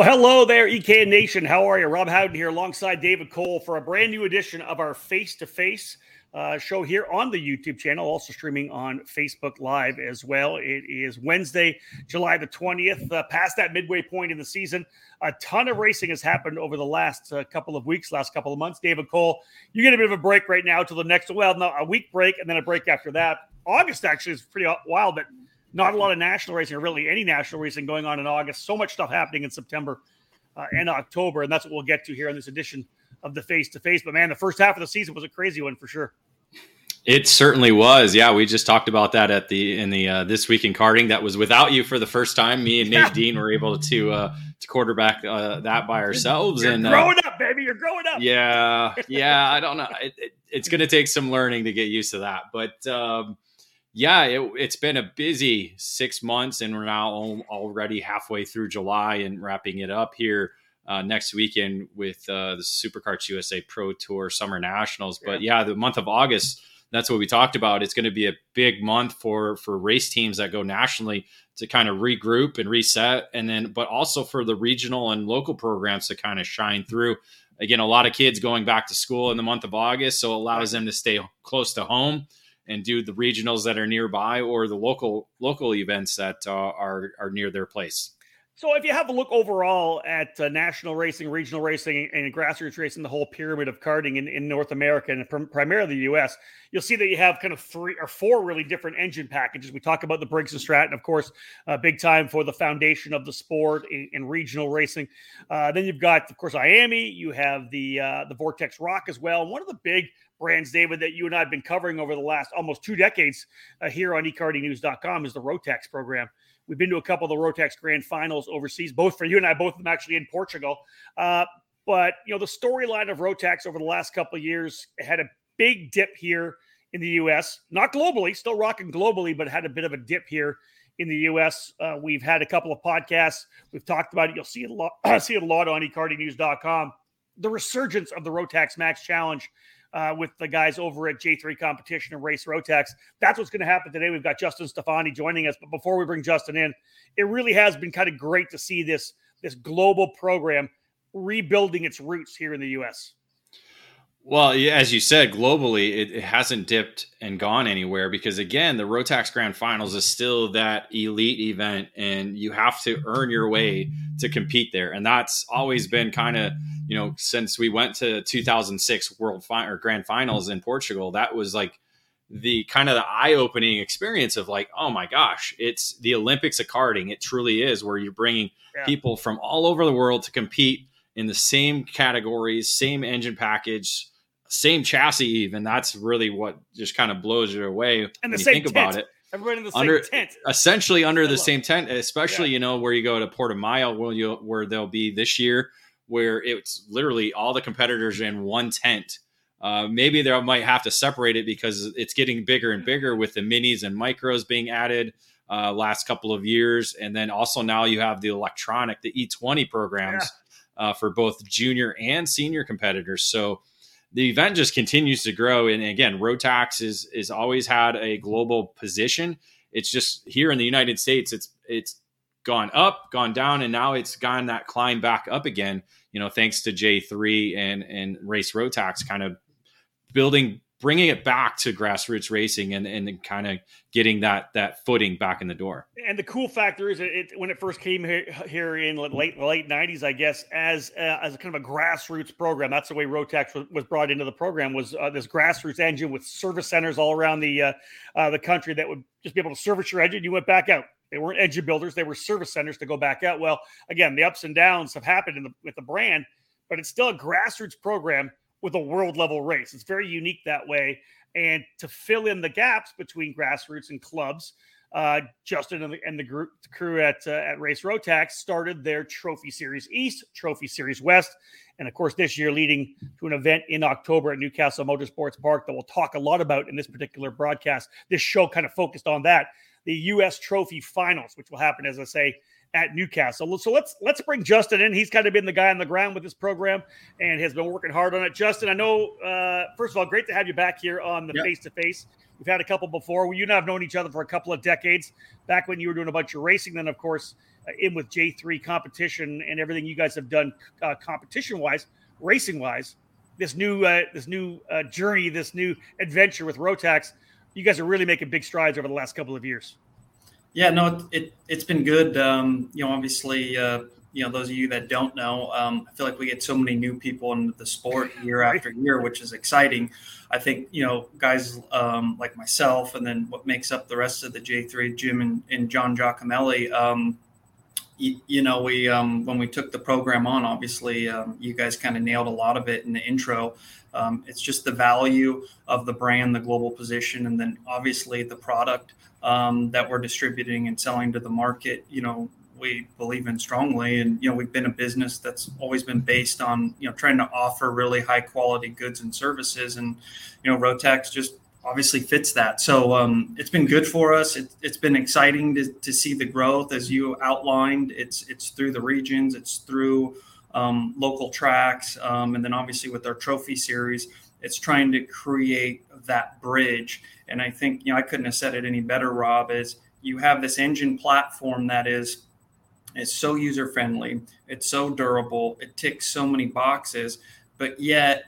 Well, hello there, EK Nation. How are you? Rob Howden here alongside David Cole for a brand new edition of our face to face show here on the YouTube channel, also streaming on Facebook Live as well. It is Wednesday, July the 20th, uh, past that midway point in the season. A ton of racing has happened over the last uh, couple of weeks, last couple of months. David Cole, you get a bit of a break right now till the next, well, no, a week break and then a break after that. August actually is pretty wild, but not a lot of national racing or really any national racing going on in August. So much stuff happening in September uh, and October, and that's what we'll get to here in this edition of the face to face. But man, the first half of the season was a crazy one for sure. It certainly was. Yeah, we just talked about that at the in the uh, this week in karting. That was without you for the first time. Me and Nate yeah. Dean were able to uh, to quarterback uh, that by ourselves. You're and growing up, baby, you're growing up. Yeah, yeah. I don't know. It, it, it's going to take some learning to get used to that, but. Um, yeah, it, has been a busy six months, and we're now already halfway through July and wrapping it up here uh, next weekend with uh, the SuperKarts USA Pro Tour Summer Nationals. But yeah. yeah, the month of August, that's what we talked about. It's going to be a big month for for race teams that go nationally to kind of regroup and reset, and then but also for the regional and local programs to kind of shine through. Again, a lot of kids going back to school in the month of August, so it allows them to stay close to home and do the regionals that are nearby or the local local events that uh, are are near their place. So, if you have a look overall at uh, national racing, regional racing, and grassroots racing, the whole pyramid of karting in, in North America and pr- primarily the U.S., you'll see that you have kind of three or four really different engine packages. We talk about the Briggs and Stratton, of course, uh, big time for the foundation of the sport in, in regional racing. Uh, then you've got, of course, IAME. You have the uh, the Vortex ROK as well. One of the big brands, David, that you and I have been covering over the last almost two decades uh, here on ekartingnews.com is the Rotax program. We've been to a couple of the Rotax Grand Finals overseas, both for you and I, both of them actually in Portugal. Uh, but you know, the storyline of Rotax over the last couple of years had a big dip here in the U.S. Not globally, still rocking globally, but had a bit of a dip here in the U.S. Uh, we've had a couple of podcasts. We've talked about it. You'll see it a lot. see it a lot on ekartingnews.com. The resurgence of the Rotax Max Challenge uh, with the guys over at J3 Competition and Race Rotax. That's what's going to happen today. We've got Justin Stefani joining us, but before we bring Justin in, it really has been kind of great to see this this global program rebuilding its roots here in the U.S. Well, as you said, globally, it, it, hasn't dipped and gone anywhere because, again, the Rotax Grand Finals is still that elite event, and you have to earn your way to compete there. And that's always been kind of, you know, since we went to 2006 World fi- or Grand Finals in Portugal, that was like the kind of the eye opening experience of like, oh my gosh, it's the Olympics of karting. It truly is where you're bringing yeah. people from all over the world to compete in the same categories, same engine package, same chassis. Even that's really what just kind of blows you away and when you think tent. about it. Everybody in the under, same tent, essentially under I the same tent. Especially yeah. you know where you go to Portimao, where you where they'll be this year, where it's literally all the competitors in one tent. Uh, maybe they might have to separate it because it's getting bigger and bigger with the minis and micros being added uh, last couple of years, and then also now you have the electronic, the E20 programs. Yeah uh, for both junior and senior competitors. So the event just continues to grow. And again, Rotax is is always had a global position. It's just here in the United States, it's it's gone up, gone down, and now it's gone that climb back up again. You know, thanks to J three and and Race Rotax kind of building bringing it back to grassroots racing and, and kind of getting that that footing back in the door. And the cool factor is it, when it first came here, here in late late nineties, I guess, as uh, as a kind of a grassroots program. That's the way Rotax was, was brought into the program was uh, this grassroots engine with service centers all around the uh, uh, the country that would just be able to service your engine. You went back out. They weren't engine builders; they were service centers to go back out. Well, again, the ups and downs have happened in the, with the brand, but it's still a grassroots program with a world level race. It's very unique that way. And to fill in the gaps between grassroots and clubs, uh, Justin and the, and the group the crew at uh, at Race Rotax started their Trophy Series East, Trophy Series West, and of course this year leading to an event in October at Newcastle Motorsports Park that we'll talk a lot about in this particular broadcast. This show kind of focused on that, the U.S. Trophy Finals, which will happen, as I say, at Newcastle. So let's let's bring Justin in. He's kind of been the guy on the ground with this program and has been working hard on it. Justin, I know. Uh, first of all, great to have you back here on the face to face. We've had a couple before. You and I have known each other for a couple of decades. Back when you were doing a bunch of racing, then of course uh, in with J3 competition and everything you guys have done uh, competition wise, racing wise. This new uh, this new uh, journey, this new adventure with Rotax, you guys are really making big strides over the last couple of years. Yeah, no, it, it has been good. Um, you know, obviously, uh, you know, those of you that don't know, um, I feel like we get so many new people into the sport year after year, which is exciting. I think you know guys um, like myself, and then what makes up the rest of the J3, Jim and, and John Giacomelli. Um, you, you, know, we um, when we took the program on, obviously, um, you guys kind of nailed a lot of it in the intro. Um, it's just the value of the brand, the global position, and then obviously the product um, that we're distributing and selling to the market. You know, we believe in strongly, and you know, we've been a business that's always been based on you know trying to offer really high quality goods and services, and you know, Rotax just obviously fits that. So um, it's been good for us. It, has been exciting to, to see the growth as you outlined. It's it's through the regions. It's through um, local tracks, um, and then obviously with our trophy series, it's trying to create that bridge. And I think you know I couldn't have said it any better, Rob. Is you have this engine platform that is is so user friendly, it's so durable, it ticks so many boxes, but yet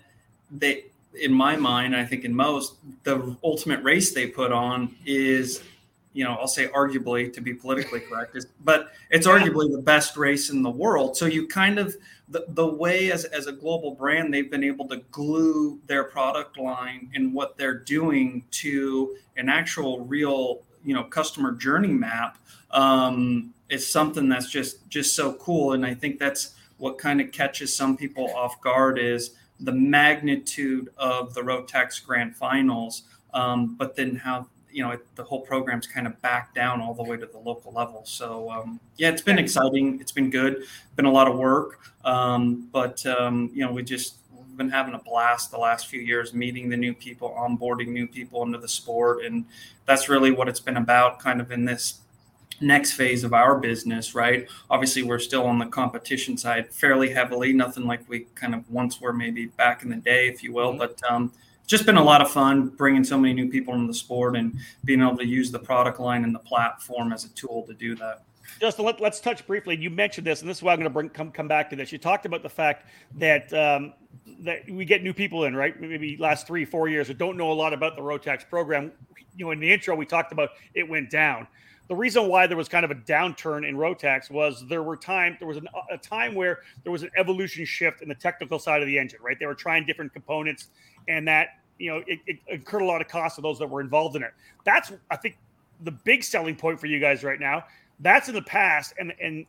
they in my mind, I think in most, the ultimate race they put on is you know, I'll say arguably to be politically correct, is, but it's yeah. arguably the best race in the world. So you kind of the, the way as, as a global brand, they've been able to glue their product line and what they're doing to an actual real, you know, customer journey map um, is something that's just just so cool. And I think that's what kind of catches some people off guard is the magnitude of the Rotax Grand Finals, um, but then how you know it, the whole program's kind of back down all the way to the local level. So um, yeah, it's been exciting. It's been good. Been a lot of work, um, but um, you know we just we've been having a blast the last few years, meeting the new people, onboarding new people into the sport, and that's really what it's been about. Kind of in this next phase of our business, right? Obviously, we're still on the competition side fairly heavily, nothing like we kind of once were maybe back in the day, if you will. Mm-hmm. But um, just been a lot of fun bringing so many new people into the sport and being able to use the product line and the platform as a tool to do that. Justin, let, us touch briefly. You mentioned this, and this is why I'm going to bring come come back to this. You talked about the fact that um, that we get new people in, right? Maybe last three, four years who don't know a lot about the Rotax program. You know, in the intro, we talked about it went down. The reason why there was kind of a downturn in Rotax was there were time there was an, a time where there was an evolution shift in the technical side of the engine, right? They were trying different components, and that you know it, it incurred a lot of costs for those that were involved in it. That's I think the big selling point for you guys right now. That's in the past, and and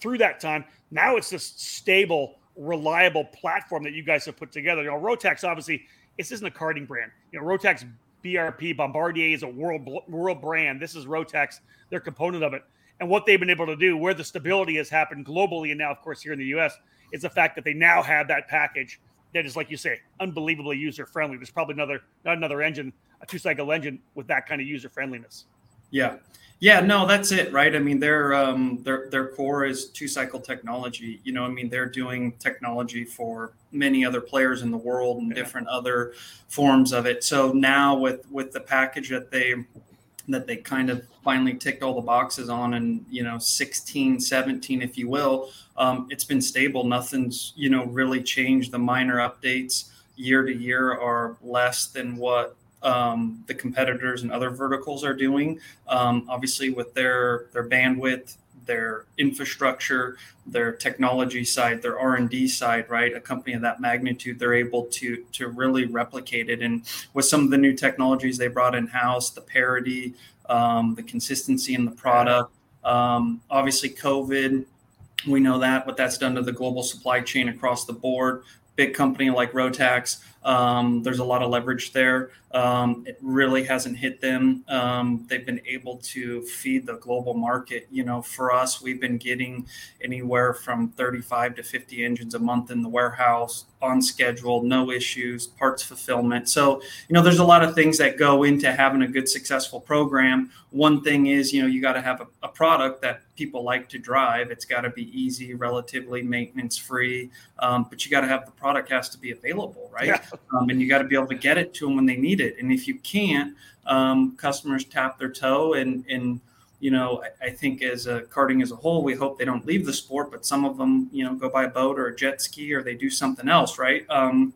through that time, now it's this stable, reliable platform that you guys have put together. You know, Rotax obviously this isn't a karting brand. You know, Rotax BRP Bombardier is a world world brand. This is Rotax, their component of it, and what they've been able to do, where the stability has happened globally, and now of course here in the U.S. is the fact that they now have that package that is, like you say, unbelievably user friendly. There's probably another not another engine, a two cycle engine with that kind of user friendliness. Yeah, yeah, no, that's it, right? I mean, their um, their their core is two cycle technology. You know, I mean, they're doing technology for many other players in the world and yeah. different other forms of it. So now with with the package that they that they kind of finally ticked all the boxes on and you know 16 17 if you will. Um, it's been stable. Nothing's you know really changed. The minor updates year to year are less than what um, the competitors and other verticals are doing. Um, obviously with their their bandwidth their infrastructure their technology side their r&d side right? A company of that magnitude they're able to to really replicate it. And with some of the new technologies they brought in house the parity um, the consistency in the product um, obviously covid we know that what that's done to the global supply chain across the board. Big company like rotax Um, there's a lot of leverage there. Um, it really hasn't hit them. Um, they've been able to feed the global market. You know, for us, we've been getting anywhere from 35 to 50 engines a month in the warehouse on schedule, no issues, parts fulfillment. So, you know, there's a lot of things that go into having a good, successful program. One thing is, you know, you got to have a, a, product that people like to drive. It's got to be easy, relatively maintenance free, um, but you got to have the product has to be available, right? Yeah. Um, and you got to be able to get it to them when they need it. And if you can't, um, customers tap their toe and, and, you know, I, I, think as a karting as a whole, we hope they don't leave the sport, but some of them, you know, go by a boat or a jet ski or they do something else, right? Um,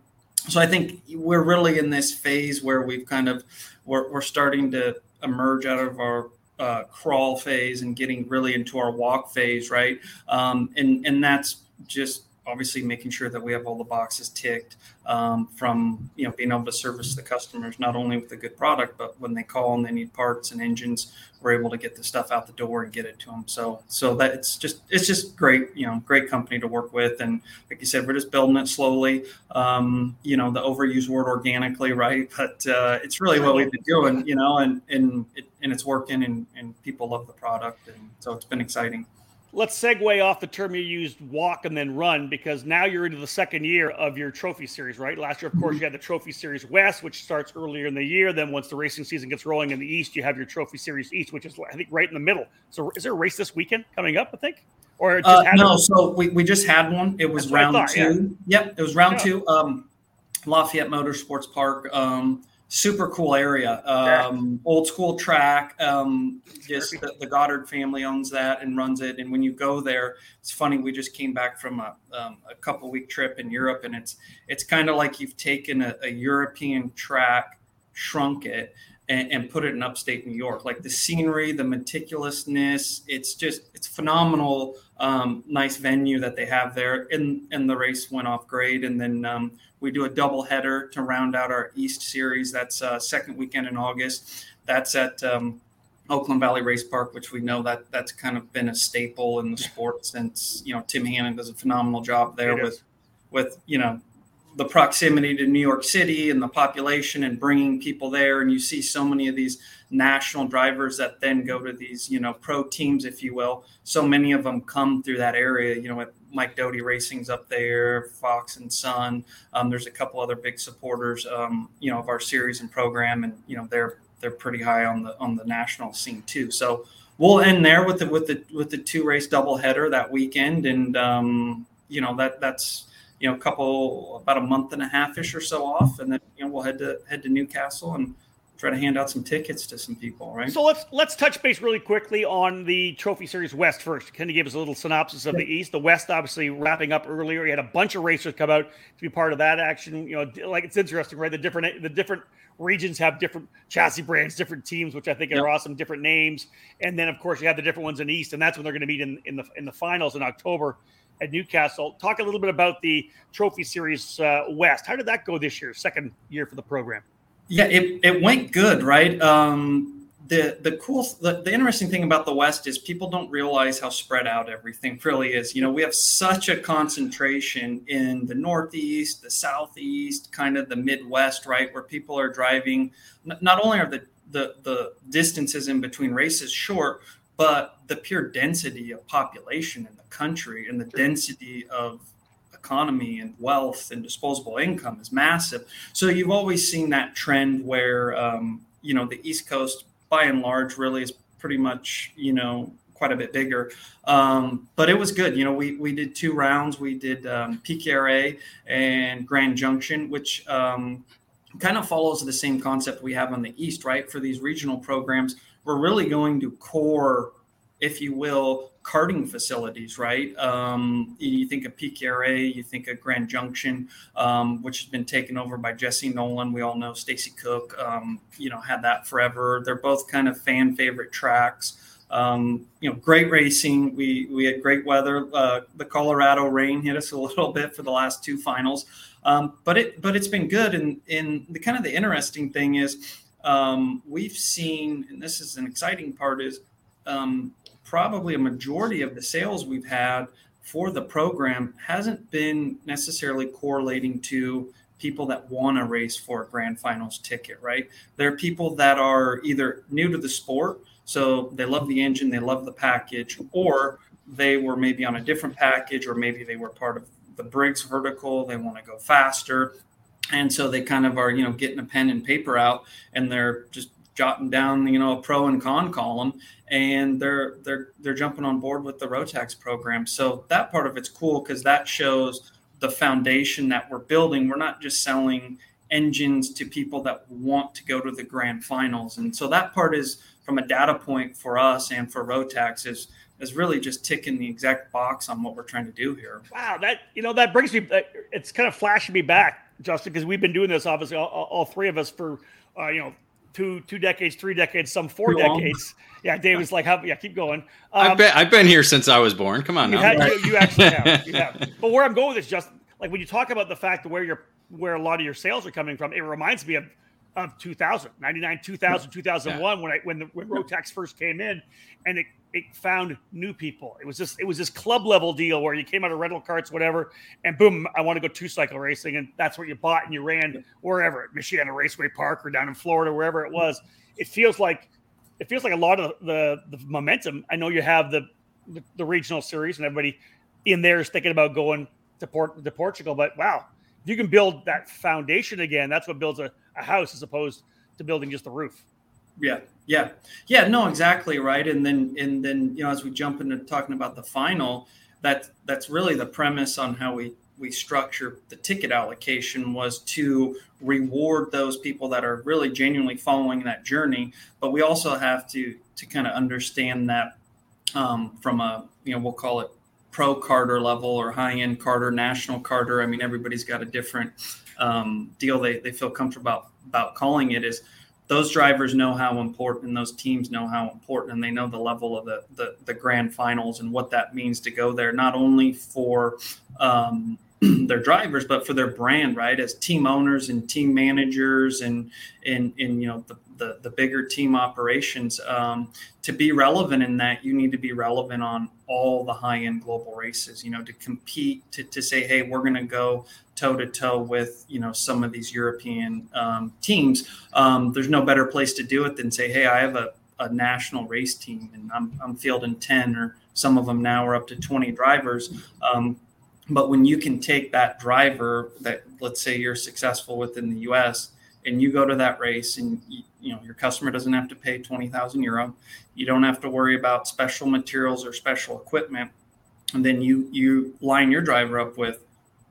so I think we're really in this phase where we've kind of we're, we're starting to emerge out of our uh, crawl phase and getting really into our walk phase, right? Um, and and that's just obviously making sure that we have all the boxes ticked um, from you know being able to service the customers not only with a good product but when they call and they need parts and engines we're able to get the stuff out the door and get it to them so so that it's just it's just great you know great company to work with. And like you said we're just building it slowly. Um, you know the overused word organically right? But uh, it's really what we've been doing you know and and it, and it's working and, and people love the product. And so it's been exciting let's segue off the term you used walk and then run because now you're into the second year of your trophy series right? Last year of course mm-hmm. you had the trophy series west which starts earlier in the year. Then once the racing season gets rolling in the east you have your trophy series east which is i think right in the middle. So is there a race this weekend coming up i think? Or uh, no so we, we just had one. It was That's round thought, two. Yeah. yep it was round yeah. two um lafayette motorsports park. Um super cool area. Um, old school track. Um, just the, the, Goddard family owns that and runs it. And when you go there, it's funny. We just came back from a, um, a couple week trip in Europe, and it's it's kind of like you've taken a, a, European track, shrunk it, and, and, put it in upstate New York. Like the scenery, the meticulousness. It's just it's phenomenal. Um, nice venue that they have there, and and the race went off great. And then um, we do a double header to round out our East series. That's uh, second weekend in August. That's at um, Oakland Valley Race Park, which we know that that's kind of been a staple in the sport since you know Tim Hannon does a phenomenal job there with with you know the proximity to New York City and the population and bringing people there. And you see so many of these national drivers that then go to these, you know, pro teams, if you will. So many of them come through that area, you know, with Mike Doty Racing's up there, Fox and Son. Um, there's a couple other big supporters, um, you know, of our series and program. And, you know, they're, they're pretty high on the, on the national scene too. So we'll end there with the, with the, with the two race doubleheader that weekend. And, um, you know, that that's, you know, a couple about a month and a half ish or so off, and then you know we'll head to head to Newcastle and try to hand out some tickets to some people, right? So let's let's touch base really quickly on the Trophy Series West first. Can you give us a little synopsis of yeah. the East? The West obviously wrapping up earlier. You had a bunch of racers come out to be part of that action. You know, like it's interesting, right? The different the different regions have different chassis brands, different teams, which I think are awesome, different names. And then of course you have the different ones in East, and that's when they're going to meet in, in the in the finals in October at Newcastle. Talk a little bit about the Trophy Series uh, West. How did that go this year? Second year for the program. Yeah, it, it went good, right? Um, the the cool the, the interesting thing about the West is people don't realize how spread out everything really is. You know, we have such a concentration in the Northeast, the Southeast, kind of the Midwest, right, where people are driving. Not only are the the, the distances in between races short, but the pure density of population in the country and the density of economy and wealth and disposable income is massive. So you've always seen that trend where um, you know the East Coast, by and large, really is pretty much you know quite a bit bigger. Um, but it was good. You know, we we did two rounds. We did um, PKRA and Grand Junction, which um, kind of follows the same concept we have on the East, right? For these regional programs we're really going to core, if you will, karting facilities, right? Um, you think of PKRA, you think of Grand Junction, um, which has been taken over by Jesse Nolan. We all know Stacy Cook, um, you know, had that forever. They're both kind of fan favorite tracks. Um, you know, great racing. We we had great weather. Uh, the Colorado rain hit us a little bit for the last two finals, um, but it but it's been good. And and the kind of the interesting thing is um, we've seen, and this is an exciting part, is um, probably a majority of the sales we've had for the program hasn't been necessarily correlating to people that want to race for a grand finals ticket, right? There are people that are either new to the sport, so they love the engine, they love the package, or they were maybe on a different package, or maybe they were part of the Briggs vertical, they want to go faster. And so they kind of are, you know, getting a pen and paper out and they're just jotting down, you know, a pro and con column and they're they're they're jumping on board with the Rotax program. So that part of it's cool because that shows the foundation that we're building. We're not just selling engines to people that want to go to the grand finals. And so that part is from a data point for us and for Rotax is is really just ticking the exact box on what we're trying to do here. Wow, that you know that brings me. It's kind of flashing me back, Justin, because we've been doing this obviously all, all three of us for uh, you know two two decades, three decades, some four decades. Yeah, David's like, how, yeah, keep going. Um, I've been I've been here since I was born. Come on, you, had, you, you, actually have, you have. But where I'm going with this, just like when you talk about the fact that where your where a lot of your sales are coming from, it reminds me of of 2000, 99, 2000, 2001 yeah. when I when the when Rotax first came in, and it it found new people. It was just it was this club level deal where you came out of rental carts, whatever, and boom, I want to go two cycle racing, and that's what you bought and you ran wherever, at Michiana Raceway Park or down in Florida, wherever it was. It feels like it feels like a lot of the the momentum. I know you have the the, the regional series and everybody in there is thinking about going to Port to Portugal, but wow, you can build that foundation again, that's what builds a, a house as opposed to building just the roof. Yeah, yeah, yeah. No, exactly right. And then, and then, you know, as we jump into talking about the final, that that's really the premise on how we we structure the ticket allocation was to reward those people that are really genuinely following that journey. But we also have to to kind of understand that um, from a you know we'll call it pro karter level or high end karter, national karter. I mean, everybody's got a different um, deal they, they feel comfortable about, about calling it is those drivers know how important those teams know how important and they know the level of the, the, the grand finals and what that means to go there, not only for um, their drivers, but for their brand, right? As team owners and team managers and, and, and you know, the, the, the bigger team operations. Um, to be relevant in that, you need to be relevant on all the high end global races. You know, to compete, to, to say, hey, we're going to go toe to toe with you know some of these European um, teams. Um, there's no better place to do it than say, hey, I have a, a national race team and I'm, I'm fielding 10 or some of them now are up to 20 drivers. Um, but when you can take that driver that let's say you're successful within the US and you go to that race and you, know your customer doesn't have to pay 20,000 euro you don't have to worry about special materials or special equipment and then you you line your driver up with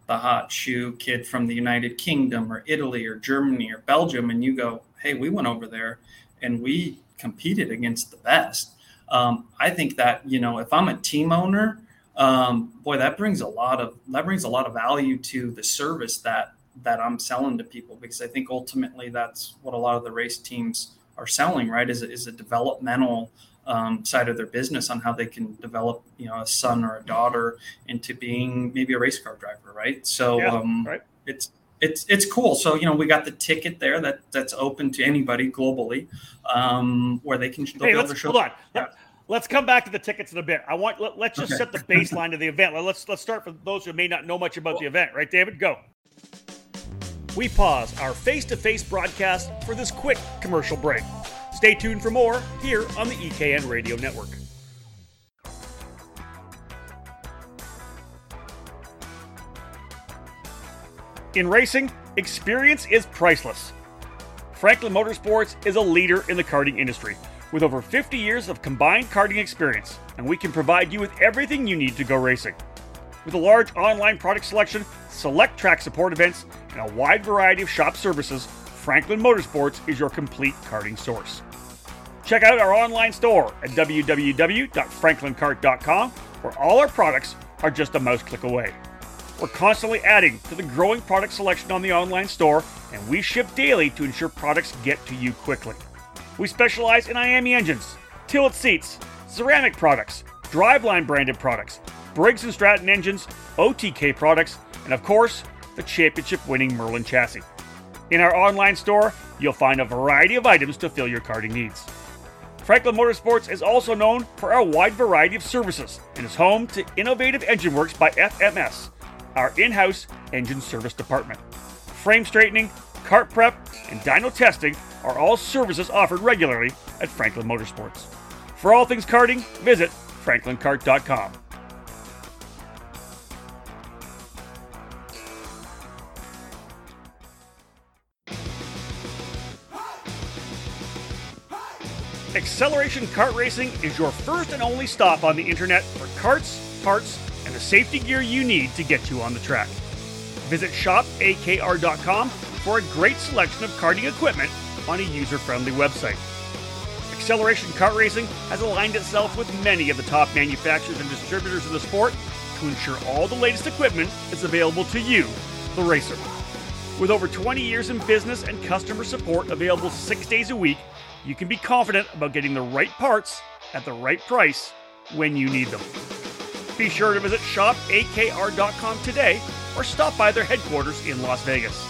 the hot shoe kid from the United Kingdom or Italy or Germany or Belgium and you go hey we went over there and we competed against the best. Um, I think that you know if I'm a team owner um, boy that brings a lot of that brings a lot of value to the service that that I'm selling to people because I think ultimately that's what a lot of the race teams are selling, right? Is, is a developmental um, side of their business on how they can develop, you know, a son or a daughter into being maybe a race car driver, right? So yeah, um, right. it's it's it's cool. So you know, we got the ticket there that that's open to anybody globally, um, where they can. Hey, let's, hold on. Yeah. Let's come back to the tickets in a bit. I want let, us just okay. set the baseline of the event. Let's let's start for those who may not know much about the event, right, David? Go we pause our face to face broadcast for this quick commercial break. Stay tuned for more here on the EKN Radio Network. In racing, experience is priceless. Franklin Motorsports is a leader in the karting industry with over 50 years of combined karting experience, and we can provide you with everything you need to go racing. With a large online product selection, select track support events, and a wide variety of shop services, Franklin Motorsports is your complete karting source. Check out our online store at www.franklinkart.com, where all our products are just a mouse click away. We're constantly adding to the growing product selection on the online store, and we ship daily to ensure products get to you quickly. We specialize in IAME engines, tilt seats, ceramic products, driveline branded products, Briggs & Stratton engines, OTK products, and of course, the championship winning Merlin chassis. In our online store, you'll find a variety of items to fill your karting needs. Franklin Motorsports is also known for our wide variety of services and is home to Innovative Engine Works by FMS, our in house engine service department. frame straightening, kart prep, and dyno testing are all services offered regularly at Franklin Motorsports. For all things karting, visit franklinkart.com. Acceleration Kart Racing is your first and only stop on the internet for carts, parts, and the safety gear you need to get you on the track. Visit shopakr.com for a great selection of karting equipment on a user friendly website. Acceleration Kart Racing has aligned itself with many of the top manufacturers and distributors in the sport to ensure all the latest equipment is available to you, the racer. With over 20 years in business and customer support available six days a week, you can be confident about getting the right parts at the right price when you need them. Be sure to visit shopakr.com today or stop by their headquarters in Las Vegas.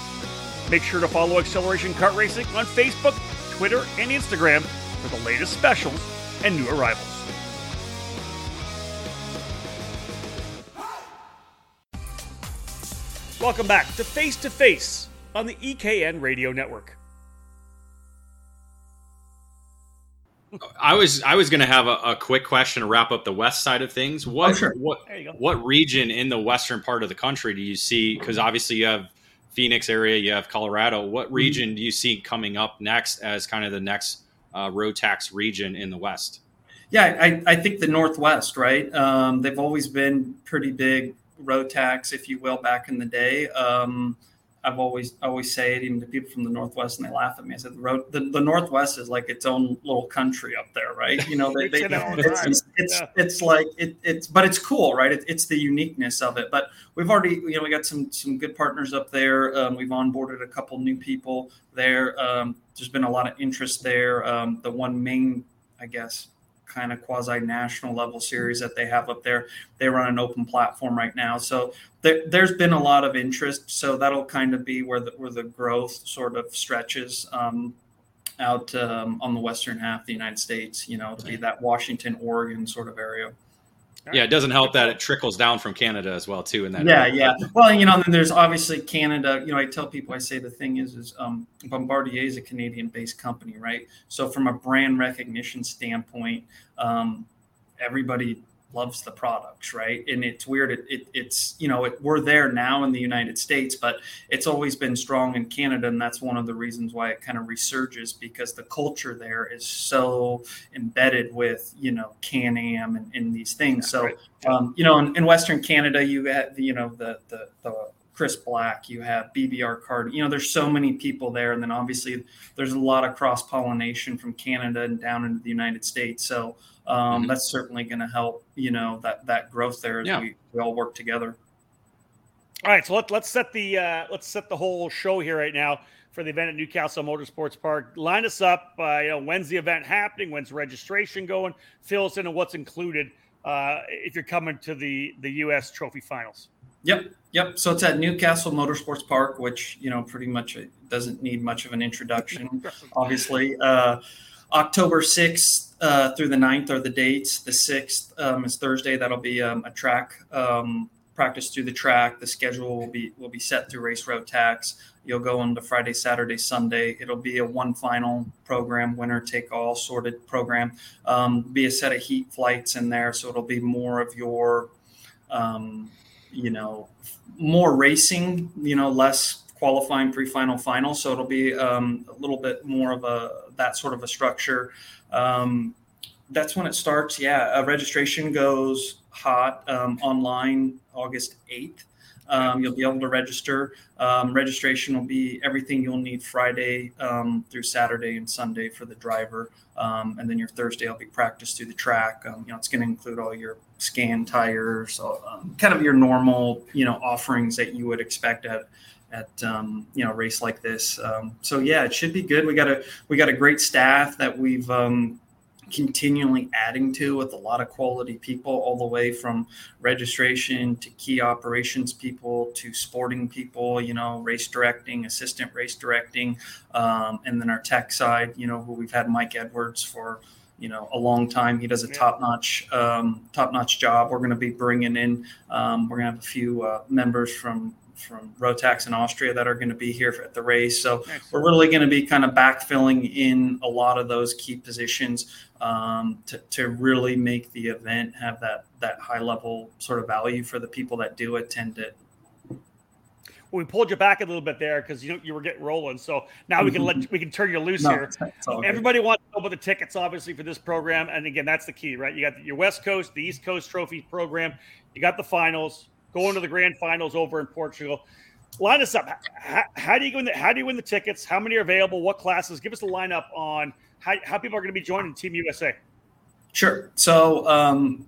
Make sure to follow Acceleration Kart Racing on Facebook, Twitter, and Instagram for the latest specials and new arrivals. Welcome back to Face to Face on the EKN Radio Network. I was I was going to have a, a, quick question to wrap up the west side of things. What oh, sure. what what region in the western part of the country do you see? Because obviously you have Phoenix area, you have Colorado. What mm-hmm. region do you see coming up next as kind of the next uh, Rotax region in the west? Yeah, I, I think the Northwest, right? Um, they've always been pretty big Rotax, if you will, back in the day. Um, I've always always say it even to people from the Northwest, and they laugh at me. I said the road the, the Northwest is like its own little country up there, right? You know, they, they, it's, it's, it's, yeah. it's, like it, it's but it's cool, right? It, it's the uniqueness of it. But we've already you know we got some some good partners up there. Um, we've onboarded a couple new people there. Um, there's been a lot of interest there. Um, the one main, I guess, kind of quasi national level series that they have up there. They run an open platform right now, so there, has been a lot of interest. So that'll kind of be where the where the growth sort of stretches um, out um, on the western half of the United States. You know, to be that Washington, Oregon sort of area. Yeah, it doesn't help that it trickles down from Canada as well too. In that, yeah, area. yeah. Well, you know, then there's obviously Canada. You know, I tell people, I say the thing is, is um, Bombardier is a Canadian-based company, right? So from a brand recognition standpoint, um, everybody loves the products, right? And it's weird. It, it it's you know it, we're there now in the United States, but it's always been strong in Canada, and that's one of the reasons why it kind of resurges because the culture there is so embedded with you know Can Am and, and, these things. So um, you know in, in, Western Canada, you have you know the the, the Chris Black, you have BBR Card. You know, there's so many people there, and then obviously there's a lot of cross pollination from Canada and down into the United States. So um, mm-hmm. that's certainly going to help you know that that growth there as yeah. we, we all work together all right so let, let's set the uh, let's set the whole show here right now for the event at newcastle motorsports park line us up uh, you know when's the event happening when's registration going fill us in on what's included uh, if you're coming to the the us trophy finals Yep, yep. So it's at Newcastle Motorsports Park, which you know pretty much doesn't need much of an introduction. Obviously, uh, October sixth uh, through the 9th are the dates. The 6th um, is Thursday. That'll be um, a track um, practice through the track. The schedule will be will be set through Race Rotax. You'll go into Friday, Saturday, Sunday. It'll be a one final program, winner take all sorted program. Um, be a set of heat flights in there, so it'll be more of your, um, you know, more racing. You know, less qualifying pre-final final. So it'll be um, a little bit more of a that sort of a structure. Um, that's when it starts. Yeah uh, registration goes hot um, online august 8th um, you'll be able to register. Um, registration will be everything you'll need friday um, through saturday and sunday for the driver. And then your thursday will be practice through the track. You know it's going to include all your scan tires kind of your normal you know offerings that you would expect at at um, you know a race like this. Um, so yeah, it should be good. We got a we got a great staff that we've um, continually adding to with a lot of quality people, all the way from registration to key operations people to sporting people. You know, race directing, assistant race directing, um, and then our tech side. You know, who we've had Mike Edwards for you know a long time. He does a top notch um, top notch job. We're going to be bringing in. Um, we're going to have a few uh, members from from Rotax in Austria that are going to be here at the race. So we're really going to be kind of backfilling in a lot of those key positions um, to, to really make the event have that that high level sort of value for the people that do attend it Well, we pulled you back a little bit there because you you were getting rolling. So now we can let we can turn you loose no, here. Everybody good. wants to know about the tickets, obviously, for this program, and again, that's the key, right? You got your West Coast, the East Coast Trophy program. You got the finals, going to the grand finals over in Portugal. Line us up. How, how do you win the, How do you win the tickets? How many are available? What classes? Give us a lineup on how, how people are going to be joining Team USA. Sure. So um,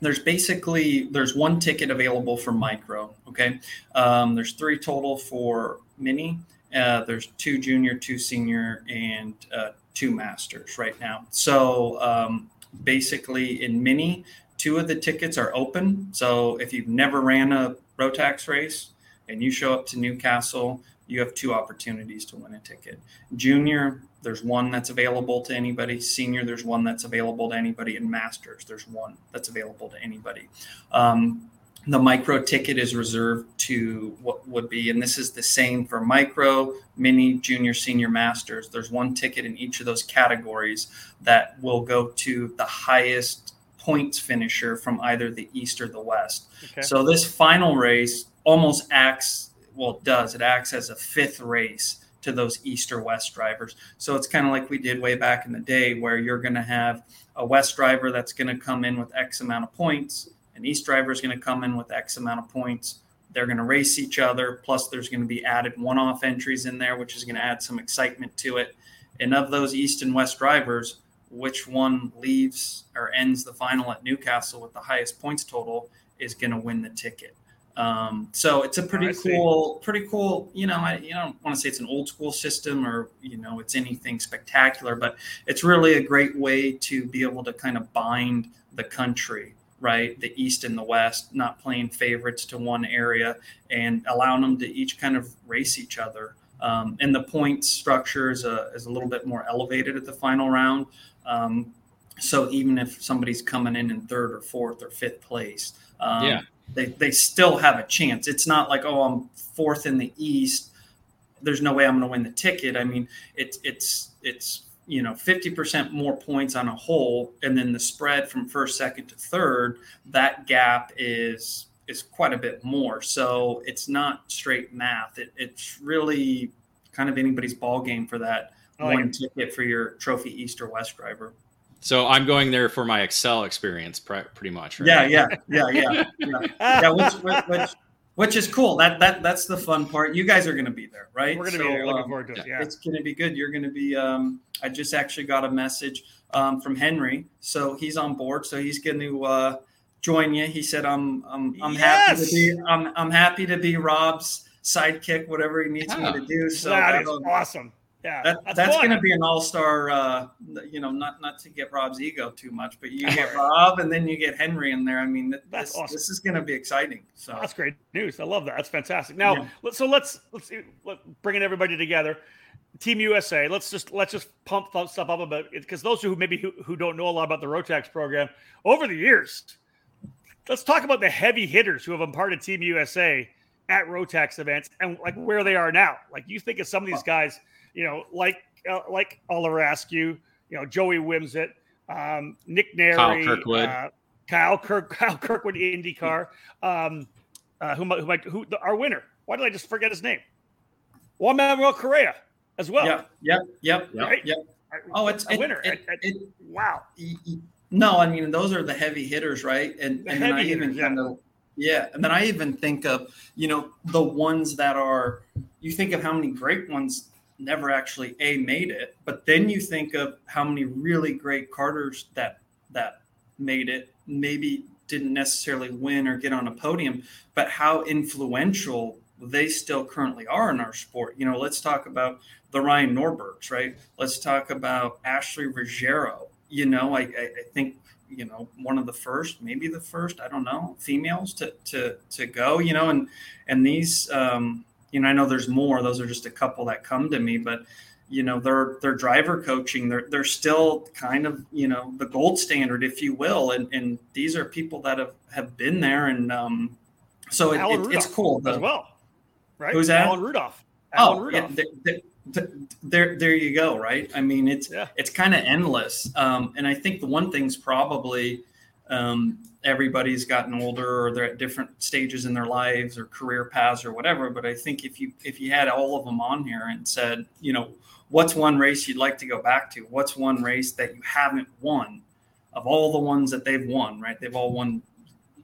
there's basically there's one ticket available for micro okay um, there's three total for mini uh, there's two junior two senior and uh, two masters right now so um, basically in mini two of the tickets are open so if you've never ran a rotax race and you show up to newcastle you have two opportunities to win a ticket junior there's one that's available to anybody. Senior, there's one that's available to anybody. And masters, there's one that's available to anybody. Um, the micro ticket is reserved to what would be, and this is the same for micro, mini, junior, senior, masters. There's one ticket in each of those categories that will go to the highest points finisher from either the east or the west. Okay. So this final race almost acts well, it does. It acts as a fifth race to those east or west drivers. So it's kind of like we did way back in the day where you're going to have a west driver that's going to come in with X amount of points, an east driver is going to come in with X amount of points. They're going to race each other. Plus, there's going to be added one off entries in there, which is going to add some excitement to it. And of those east and west drivers, which one leaves or ends the final at Newcastle with the highest points total is going to win the ticket. Um, so it's a pretty cool, pretty cool. You know, I you don't want to say it's an old school system or you know it's anything spectacular, but it's really a great way to be able to kind of bind the country, right? The East and the West, not playing favorites to one area and allowing them to each kind of race each other. Um, and the points structure is a, is a little bit more elevated at the final round. Um, so even if somebody's coming in in third or fourth or fifth place, um, yeah they they still have a chance. It's not like oh I'm fourth in the East. There's no way I'm going to win the ticket. I mean it's it's it's you know 50% more points on a whole and then the spread from first second to third that gap is is quite a bit more so it's not straight math it, it's really kind of anybody's ball game for that oh, one ticket for your trophy east or west driver so I'm going there for my Excel experience, pretty much. Right? Yeah, yeah, yeah, yeah, yeah. yeah which, which, which, is cool. That that that's the fun part. You guys are going to be there, right? We're going to so, be there. Looking um, forward to it. Yeah, it's going to be good. You're going to be. Um, I just actually got a message um, from Henry, so he's on board. So he's going to uh, join you. He said, "I'm I'm I'm yes! happy to be I'm I'm happy to be Rob's sidekick, whatever he needs me to do." So that is awesome. Yeah, that, that's, that's going to be an all-star. Uh, you know, not not to get Rob's ego too much, but you get Rob, and then you get Henry in there. I mean, this, that's awesome. This is going to be exciting. So that's great news. I love that. That's fantastic. Now, yeah. so let's let's let, bringing everybody together. Team USA. Let's just let's just pump stuff up a bit because those who maybe who, who don't know a lot about the Rotax program over the years. Let's talk about the heavy hitters who have imparted Team USA at Rotax events and like where they are now. Like you think of some of these guys you know, like uh, like Olarascu, you know, Joey Wimsatt, um, Nick Neri, Kyle Kirkwood, uh, Kyle Kirk, Kyle Kirkwood, IndyCar, um, uh, who who might who the, our winner? Why did I just forget his name? Juan Manuel Correa as well. Yep, yep, yep, right? yep. Oh, it's a it, winner. It, it, wow. No, I mean those are the heavy hitters, right? And the and then I even hitters, kind of yeah, and then I even think of you know the ones that are you think of how many great ones never actually a made it but then you think of how many really great karters that that made it maybe didn't necessarily win or get on a podium but how influential they still currently are in our sport. You know let's talk about the ryan norbergs right? Let's talk about ashley ruggiero. You know I, I, I think you know one of the first maybe the first i don't know females to to to go you know and and these um you know, I know there's more. Those are just a couple that come to me, but you know, their their driver coaching, they're they're still kind of you know the gold standard, if you will. And and these are people that have have been there, and um, so it, it, it's cool as well. right? Who's that? Alan Rudolph. Alan oh, Rudolph. yeah. There, there, there you go. Right. I mean, it's yeah. it's kind of endless. Um, and I think the one thing's probably um, everybody's gotten older or they're at different stages in their lives or career paths or whatever. But I think if you if you had all of them on here and said, you know, what's one race you'd like to go back to? What's one race that you haven't won of all the ones that they've won? Right, they've all won,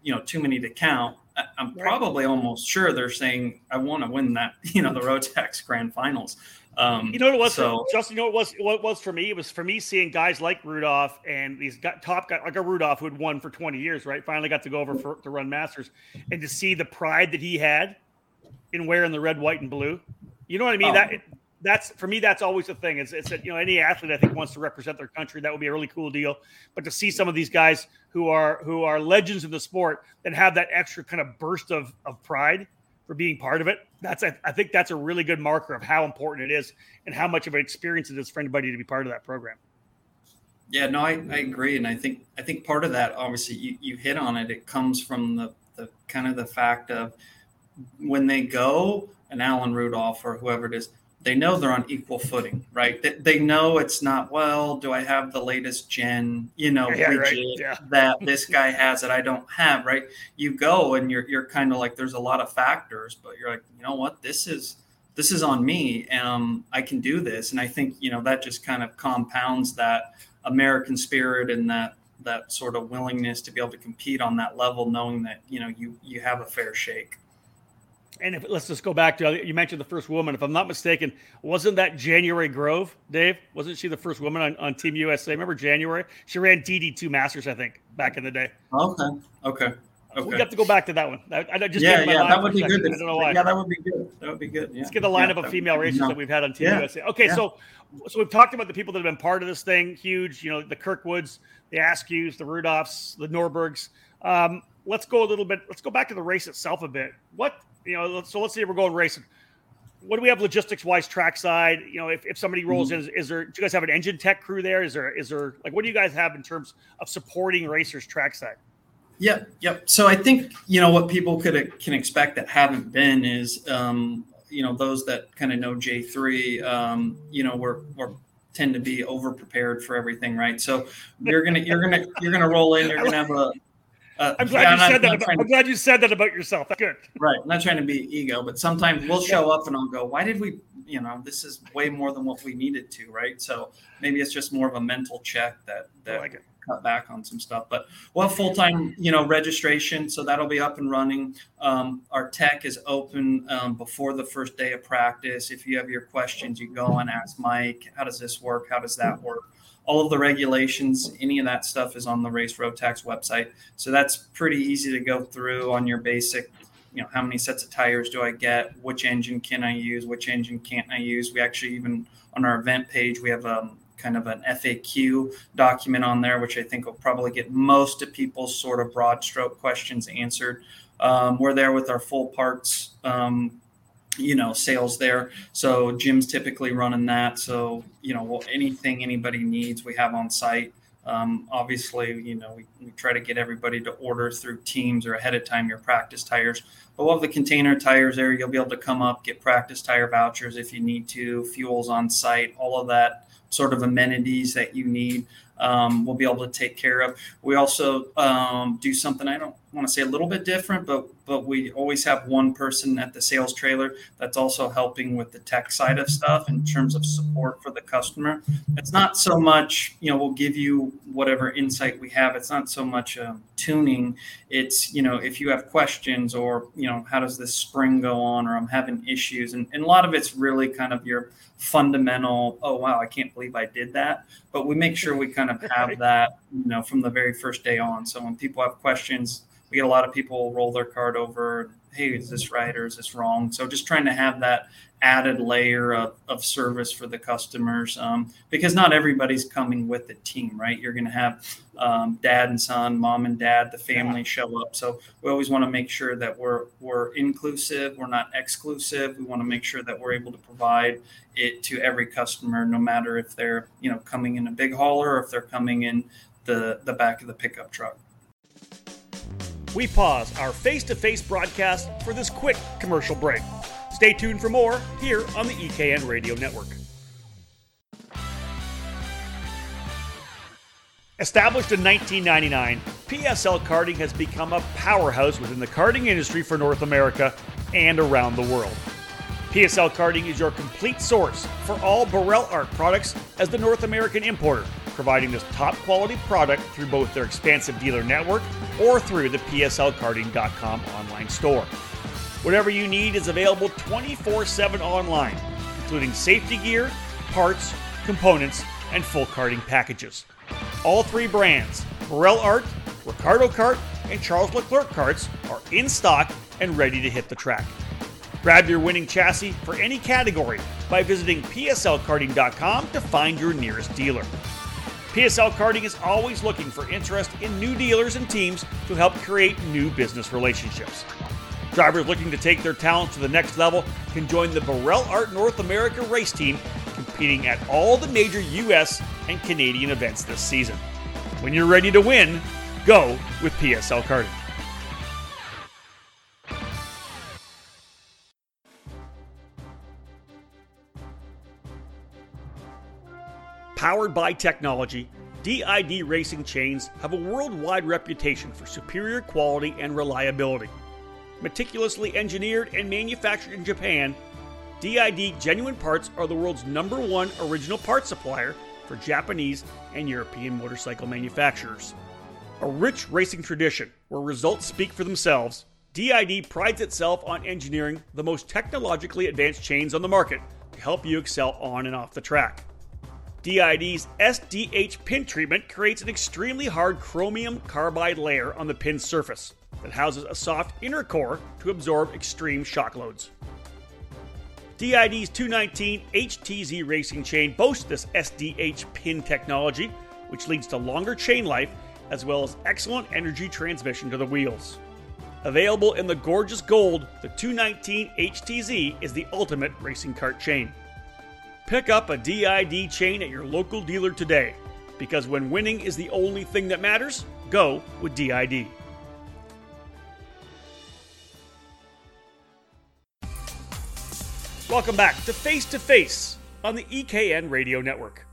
you know, too many to count. I'm probably almost sure they're saying I want to win that, you know, the Rotax Grand Finals. Um, you know what it was, so, Justin. You know what it was what it was for me. It was for me seeing guys like Rudolph and these got top guys like a Rudolph who had won for 20 years, right? Finally got to go over for, to run Masters, and to see the pride that he had in wearing the red, white, and blue. You know what I mean? Oh. That that's for me. That's always the thing. It's, it's that you know any athlete I think wants to represent their country. That would be a really cool deal. But to see some of these guys who are who are legends in the sport and have that extra kind of burst of of pride for being part of it. That's I think that's a really good marker of how important it is and how much of an experience it is for anybody to be part of that program. Yeah, no, I, I agree, and I think I think part of that, obviously, you, you hit on it. It comes from the the kind of the fact of when they go, and Alan Rudolph or whoever it is, they know they're on equal footing, right? They, they know it's not, well, do I have the latest gen, you know, yeah, widget right. yeah. that this guy has that I don't have, right? You go and you're, you're kind of like, there's a lot of factors, but you're like, you know what, this is, this is on me. Um, I can do this. And I think, you know, that just kind of compounds that American spirit and that, that sort of willingness to be able to compete on that level, knowing that, you know, you, you have a fair shake and if, let's just go back to you mentioned the first woman. If I'm not mistaken, wasn't that January Grove, Dave? Wasn't she the first woman on, on Team USA? Remember January? She ran DD2 Masters, I think, back in the day. Okay. Okay. Okay. We have to go back to that one. I, I just yeah, yeah, that would be good. I don't know why. Yeah, that would be good. That would be good. Yeah. Let's get the lineup yeah, of female racers no. that we've had on Team yeah. USA. Okay, yeah. so so we've talked about the people that have been part of this thing. Huge, you know, the Kirkwoods, the Askews, the Rudolphs, the Norbergs. Um, let's go a little bit. Let's go back to the race itself a bit. What you know? So let's say we're going racing. What do we have logistics wise trackside? You know, if, if somebody rolls mm-hmm. in, is, is, there? Do you guys have an engine tech crew there? Is there? Is there like what do you guys have in terms of supporting racers trackside? Yep, yep. So I think you know what people could can expect that haven't been is um, you know those that kind of know J three. Um, you know, we're we're tend to be over prepared for everything, right? So you're gonna you're gonna you're gonna roll in. You're gonna have a uh, I'm glad yeah, you I'm said not, that. About, I'm glad you said that about yourself. That's good. Right. I'm not trying to be ego, but sometimes we'll show up and I'll go, "Why did we? You know, this is way more than what we needed to." Right. So maybe it's just more of a mental check that that like cut back on some stuff. But we'll have full time, you know, registration, so that'll be up and running. Um, our tech is open um, before the first day of practice. If you have your questions, you go and ask Mike. How does this work? How does that work? All of the regulations, any of that stuff is on the Race Road Rotax website. So that's pretty easy to go through on your basic, you know, how many sets of tires do I get? Which engine can I use? Which engine can't I use? We actually even on our event page, we have um, kind of an FAQ document on there, which I think will probably get most of people's sort of broad stroke questions answered. Um, we're there with our full parts um, you know sales there. So jim's typically running that. So you know well, anything anybody needs we have on site. Um, obviously you know we, we, try to get everybody to order through teams or ahead of time your practice tires. But we'll have the container tires there. You'll be able to come up get practice tire vouchers if you need to fuels on site all of that sort of amenities that you need um, we'll be able to take care of. We also um, do something I don't want to say a little bit different, but but we always have one person at the sales trailer that's also helping with the tech side of stuff in terms of support for the customer. It's not so much you know we'll give you whatever insight we have. It's not so much um, tuning. It's you know if you have questions or you know how does this spring go on or I'm having issues, and, and a lot of it's really kind of your fundamental oh wow i can't believe i did that but we make sure we kind of have that you know from the very first day on so when people have questions we get a lot of people roll their card over hey is this right or is this wrong? So just trying to have that added layer of, of service for the customers um, because not everybody's coming with the team right? You're going to have um, dad and son mom and dad the family show up. So we always want to make sure that we're we're inclusive we're not exclusive. We want to make sure that we're able to provide it to every customer no matter if they're you know coming in a big hauler or if they're coming in the the back of the pickup truck we pause our face-to-face broadcast for this quick commercial break Stay tuned for more here on the EKN Radio Network. Established in 1999, PSL Karting has become a powerhouse within the karting industry for North America and around the world. PSL Karting is your complete source for all Birel ART products as the North American importer, providing this top quality product through both their expansive dealer network or through the PSLKarting.com online store. Whatever you need is available 24 7 online, including safety gear, parts, components, and full karting packages. All three brands, Birel ART, Ricciardo Kart, and Charles Leclerc carts, are in stock and ready to hit the track. Grab your winning chassis for any category by visiting PSLKarting.com to find your nearest dealer. PSL Karting is always looking for interest in new dealers and teams to help create new business relationships. Drivers looking to take their talents to the next level can join the Birel ART North America race team, competing at all the major U.S. and Canadian events this season. When you're ready to win, go with PSL Karting. Powered by technology, DID racing chains have a worldwide reputation for superior quality and reliability. Meticulously engineered and manufactured in Japan, DID genuine parts are the world's number one original parts supplier for Japanese and European motorcycle manufacturers. A rich racing tradition where results speak for themselves, DID prides itself on engineering the most technologically advanced chains on the market to help you excel on and off the track. DID's SDH pin treatment creates an extremely hard chromium carbide layer on the pin surface that houses a soft inner core to absorb extreme shock loads. DID's 219 HTZ racing chain boasts this SDH pin technology, which leads to longer chain life as well as excellent energy transmission to the wheels. Available in the gorgeous gold, the 219 HTZ is the ultimate racing kart chain. Pick up a DID chain at your local dealer today because when winning is the only thing that matters, go with DID. Welcome back to Face to Face on the EKN Radio Network.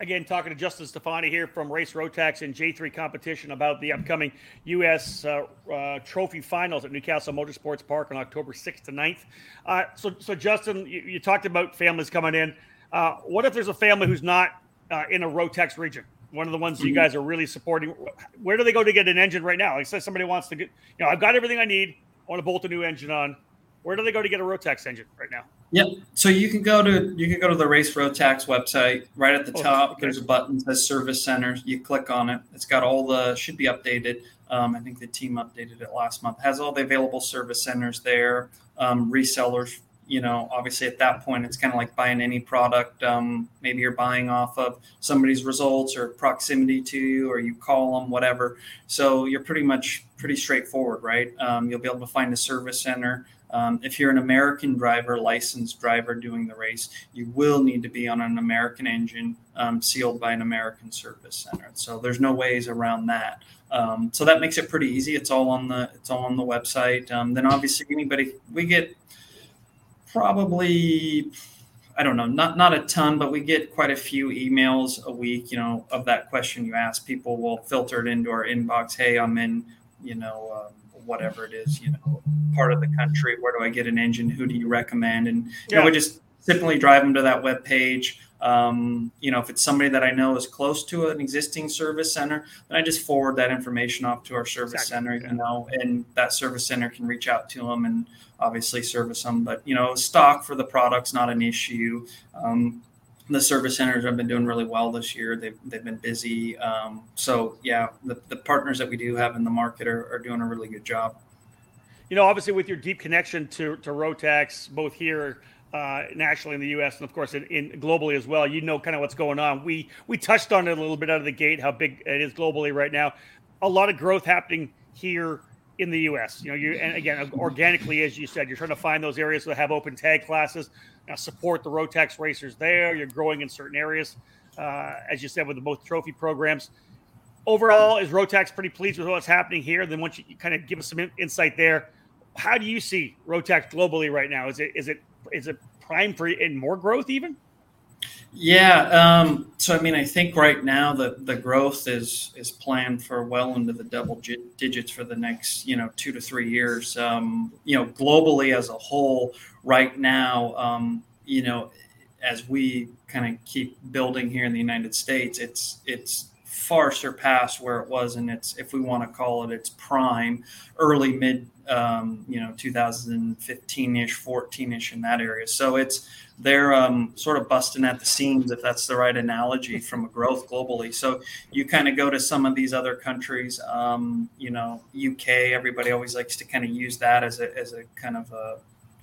Again, talking to Justin Stefani here from Race Rotax and J3 Competition about the upcoming U.S. Uh, uh, Trophy Finals at New Castle Motorsports Park on October 6th to 9th. Uh, so, so Justin, you, you, talked about families coming in. Uh, what if there's a family who's not uh, in a Rotax region? One of the ones you guys are really supporting. Where do they go to get an engine right now? Like, say somebody wants to get, you know, I've got everything I need. I want to bolt a new engine on. Where do they go to get a Rotax engine right now? Yep. So you can go to you can go to the Race Rotax website. Right at the oh, top, okay. there's a button that says Service Center. You click on it. It's got all the should be updated. Um, I think the team updated it last month. Has all the available service centers there. Um, resellers. You know, obviously at that point, it's kind of like buying any product. Um, maybe you're buying off of somebody's results or proximity to you, or you call them, whatever. So you're pretty much pretty straightforward, right? Um, you'll be able to find a service center. Um, if you're an American driver, licensed driver doing the race, you will need to be on an American engine um, sealed by an American service center. So there's no ways around that. Um, so that makes it pretty easy. It's all on the it's all on the website. Um, then obviously anybody we get probably I don't know not not a ton, but we get quite a few emails a week. You know of that question you ask. People will filter it into our inbox. Hey, I'm in you know. Whatever it is, you know, part of the country. Where do I get an engine? Who do you recommend? And you yeah. know, we just simply drive them to that web page. Um, you know, if it's somebody that I know is close to an existing service center, then I just forward that information off to our service exactly. center, yeah. you know, and that service center can reach out to them and obviously service them. But, you know, stock for the product's not an issue. Um, the service centers have been doing really well this year. They've, they've been busy. Um, so, yeah, the, the partners that we do have in the market are, are doing a really good job. You know, obviously, with your deep connection to, to Rotax, both here uh, nationally in the U.S. and of course in, in, globally as well. You know kind of what's going on. We we touched on it a little bit out of the gate how big it is globally right now. A lot of growth happening here in the U.S. You know, you and again organically, as you said, you're trying to find those areas that have open tag classes uh, support the Rotax racers there. You're growing in certain areas, uh, as you said, with the both trophy programs. overall, is Rotax pretty pleased with what's happening here? Then once you, you kind of give us some in, insight there, how do you see Rotax globally right now? Is it is it is it prime for in more growth even? Yeah. Um, so I mean, I think right now the the growth is is planned for well into the double digits for the next you know two to three years. Um, you know, globally as a whole, right now, um, you know, as we kind of keep building here in the United States, it's it's far surpassed where it was in its, if we want to call it its prime, early mid, um, you know, 2015-ish, 14-ish in that area. So it's they're um, sort of busting at the seams, if that's the right analogy, from a growth globally. So you kind of go to some of these other countries, um, you know, UK. Everybody always likes to kind of use that as a as a kind of a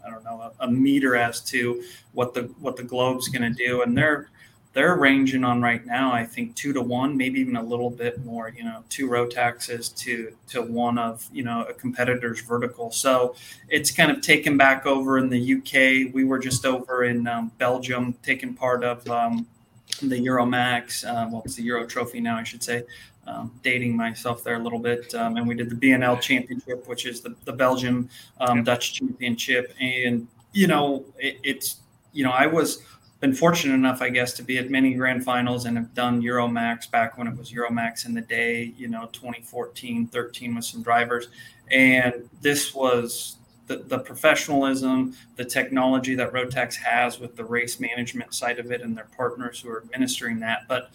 I don't know a, a meter as to what the what the globe's going to do, and they're they're ranging on right now, I think two to one, maybe even a little bit more, you know, two Rotaxes to to one of, you know, a competitor's vertical. So it's kind of taken back over in the UK. We were just over in um, Belgium taking part of um, the Euromax. Uh, well, it's the Euro Trophy now, I should say. Um, dating myself there a little bit. Um, and we did the BNL Championship, which is the, the Belgium um, Dutch Championship. And, you know, it, it's, you know, I was – been fortunate enough, I guess, to be at many grand finals and have done Euromax back when it was Euromax in the day, you know, 2014, 13 with some drivers. And this was the, the professionalism, the technology that Rotax has with the race management side of it and their partners who are administering that. But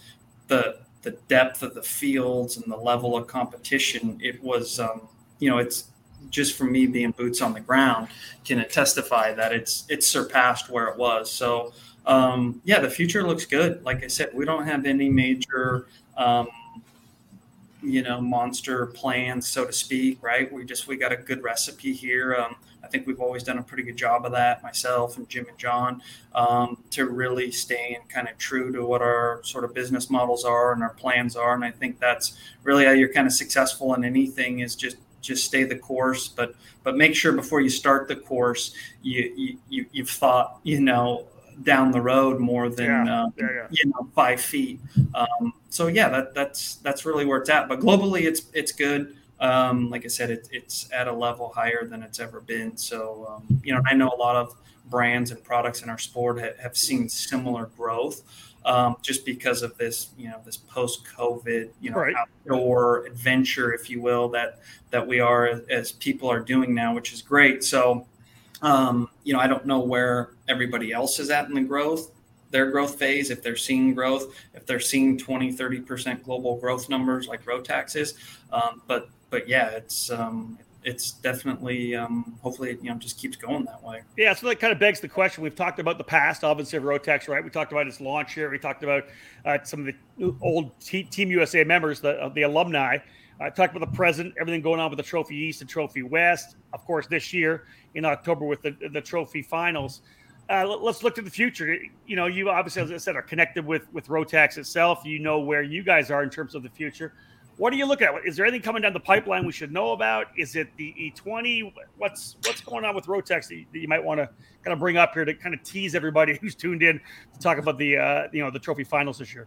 the the depth of the fields and the level of competition, it was, um, you know, it's just from me being boots on the ground can testify that it's it's surpassed where it was. So um, yeah, the future looks good. Like I said, we don't have any major, um, you know, monster plans, so to speak. Right? We just we got a good recipe here. Um, I think we've always done a pretty good job of that, myself and Jim and John, um, to really staying kind of true to what our sort of business models are and our plans are. And I think that's really how you're kind of successful in anything is just just stay the course but but make sure before you start the course you, you you've thought you know down the road more than yeah, uh, yeah, yeah. you know five feet. Um, so yeah, that, that's that's really where it's at. But globally, it's it's good. Um, like I said, it, it's at a level higher than it's ever been. So um, you know, I know a lot of brands and products in our sport have, have seen similar growth. Um, just because of this, you know, this post-COVID, you know, right. outdoor adventure, if you will, that that we are as people are doing now, which is great. So, um, you know, I don't know where everybody else is at in the growth, their growth phase, if they're seeing growth, if they're seeing 20, 30% global growth numbers like Rotax is. Um, but, but yeah, it's, um, it's definitely um, hopefully it, you know just keeps going that way. Yeah, so that kind of begs the question. We've talked about the past, obviously of Rotax, right? We talked about its launch here. We talked about uh, some of the old T- Team USA members, the uh, the alumni. I uh, talked about the present, everything going on with the Trophy East and Trophy West. Of course, this year in October with the, the Trophy Finals. Uh, let, us look to the future. You know, you obviously, as I said, are connected with with Rotax itself. You know where you guys are in terms of the future. What do you look at? Is there anything coming down the pipeline we should know about? Is it the E20? What's what's going on with Rotax that you, that you might want to kind of bring up here to kind of tease everybody who's tuned in to talk about the uh, you know the Trophy Finals this year?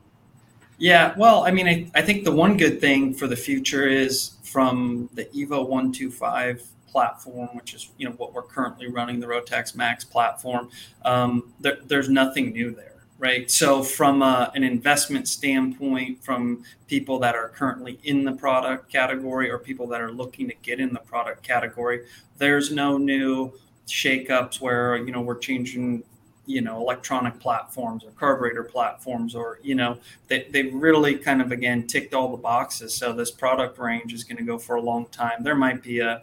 Yeah, well, I mean, I, I think the one good thing for the future is from the Evo 125 platform, which is you know what we're currently running, the Rotax Max platform. Um, there, there's nothing new there, right? So from a, an investment standpoint, from people that are currently in the product category or people that are looking to get in the product category, there's no new shakeups where you know we're changing you know electronic platforms or carburetor platforms or you know they, they really kind of again ticked all the boxes so this product range is going to go for a long time there might be a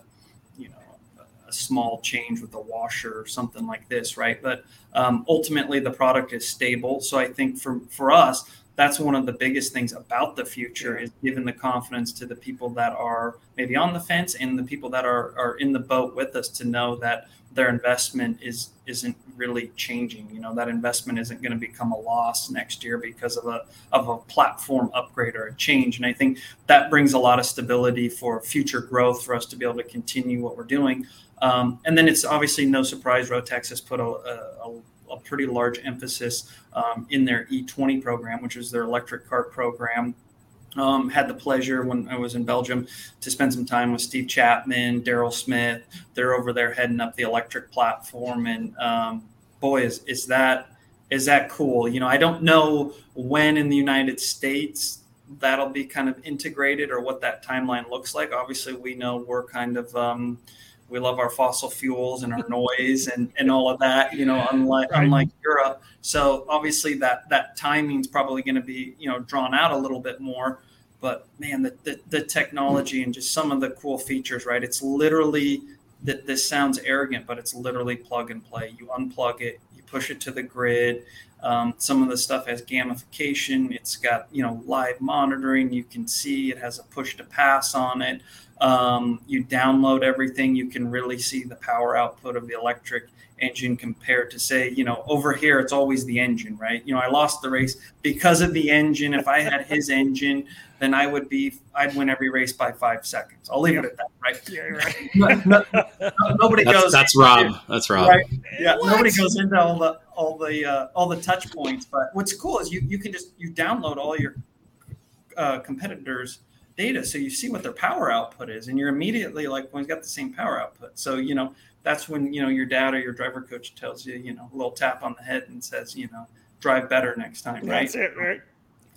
a small change with a washer or something like this right but um, ultimately the product is stable so i think for for us that's one of the biggest things about the future is giving the confidence to the people that are maybe on the fence and the people that are, are in the boat with us to know that their investment is isn't really changing. You know, that investment isn't going to become a loss next year because of a of a platform upgrade or a change. And I think that brings a lot of stability for future growth for us to be able to continue what we're doing. Um, and then it's obviously no surprise Rotax has put a, a, a pretty large emphasis um, in their E20 program, which is their electric cart program Um, had the pleasure when I was in Belgium to spend some time with Steve Chapman, Daryl Smith. They're over there heading up the electric platform, and um, boy, is is that is that cool? You know, I don't know when in the United States that'll be kind of integrated or what that timeline looks like. Obviously, we know we're kind of um, we love our fossil fuels and our noise and, and all of that, you know, unlike right. unlike Europe. So obviously that that timing is probably going to be, you know, drawn out a little bit more. But man, the, the, the technology and just some of the cool features, right? It's literally that this sounds arrogant, but it's literally plug and play. You unplug it, you push it to the grid. Um, some of the stuff has gamification. It's got you know live monitoring. You can see it has a push to pass on it. Um, you download everything. You can really see the power output of the electric engine compared to say you know over here it's always the engine right you know i lost the race because of the engine if i had his engine then i would be i'd win every race by five seconds. I'll leave it at that right? Yeah right. No, no, nobody that's, goes that's rob. that's rob. right? yeah what? nobody goes into all the all the uh, all the touch points but what's cool is you you can just you download all your uh, competitors data so you see what their power output is and you're immediately like well he's got the same power output. So you know that's when you know your dad or your driver coach tells you you know a little tap on the head and says you know drive better next time right? that's it right.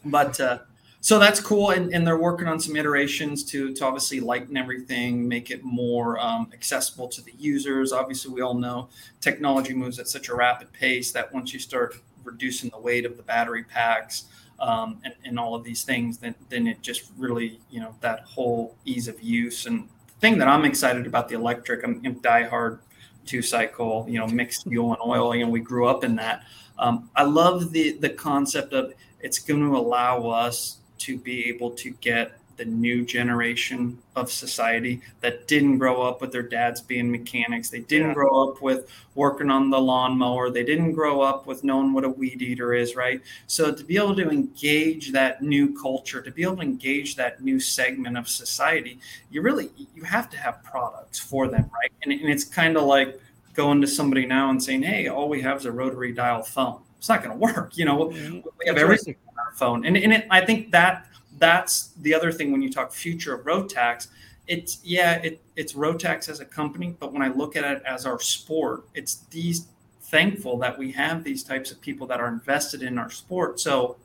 But uh, so that's cool and, and they're working on some iterations to to obviously lighten everything make it more um, accessible to the users obviously we all know technology moves at such a rapid pace that once you start reducing the weight of the battery packs um, and, and all of these things then then it just really you know that whole ease of use and thing that I'm excited about the electric, I'm, I'm diehard two cycle, you know, mixed fuel and oil. You know, we grew up in that. Um, I love the the concept of it's going to allow us to be able to get the new generation of society that didn't grow up with their dads being mechanics. They didn't yeah. grow up with working on the lawnmower. They didn't grow up with knowing what a weed eater is, right? So to be able to engage that new culture, to be able to engage that new segment of society, you really you have to have products for them, right? And, and it's kind of like going to somebody now and saying, "Hey, all we have is a rotary dial phone." It's not going to work. You know, mm-hmm. we have everything on our phone, and and it, I think that that's the other thing when you talk future of Rotax. It's yeah, it, it's Rotax as a company, but when I look at it as our sport, it's these thankful that we have these types of people that are invested in our sport. So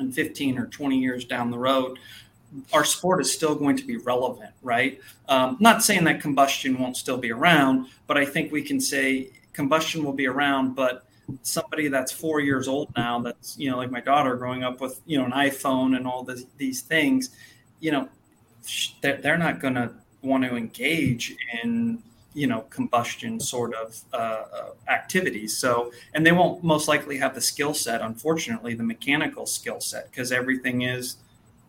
in 15 or 20 years down the road, our sport is still going to be relevant, right? Um, not saying that combustion won't still be around, but I think we can say combustion will be around, but somebody that's four years old now that's you know like my daughter growing up with you know an iphone and all this, these things you know they're, they're not going to want to engage in you know combustion sort of uh, uh, activities. So and they won't most likely have the skill set unfortunately the mechanical skill set because everything is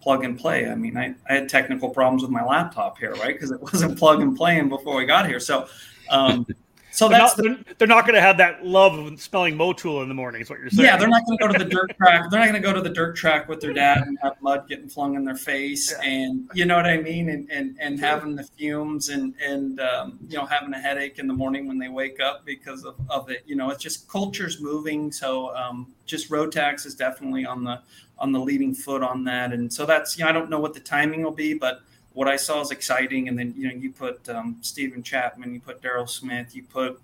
plug and play. I mean I, I had technical problems with my laptop here right? Because it wasn't plug and playing before we got here. So um, so they're that's not, the, they're not going to have that love of smelling Motul in the morning. Is what you're saying? Yeah, they're not going to go to the dirt track. They're not going to go to the dirt track with their dad and have mud getting flung in their face, yeah. and you know what I mean, and and, and having the fumes and and um, you know having a headache in the morning when they wake up because of, of it. You know, it's just culture's moving. So um, just Rotax is definitely on the on the leading foot on that, and so that's you know I don't know what the timing will be, but what I saw is exciting. And then you know you put um, Stephen Chapman, you put Daryl Smith, you put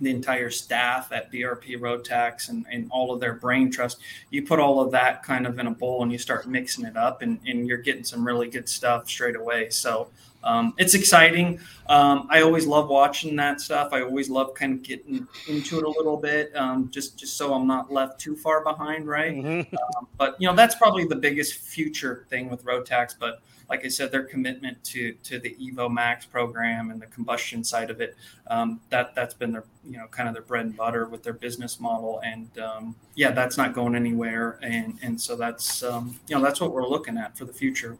the entire staff at BRP Rotax and, and all of their brain trust. You put all of that kind of in a bowl and you start mixing it up, and, and you're getting some really good stuff straight away. So um, it's exciting. Um, I always love watching that stuff. I always love kind of getting into it a little bit, um, just just so I'm not left too far behind, right? Mm-hmm. Um, but you know that's probably the biggest future thing with Rotax. But like I said, their commitment to to the Evo Max program and the combustion side of it, um, that that's been their you know kind of their bread and butter with their business model, and um, yeah, that's not going anywhere, and and so that's um, you know that's what we're looking at for the future.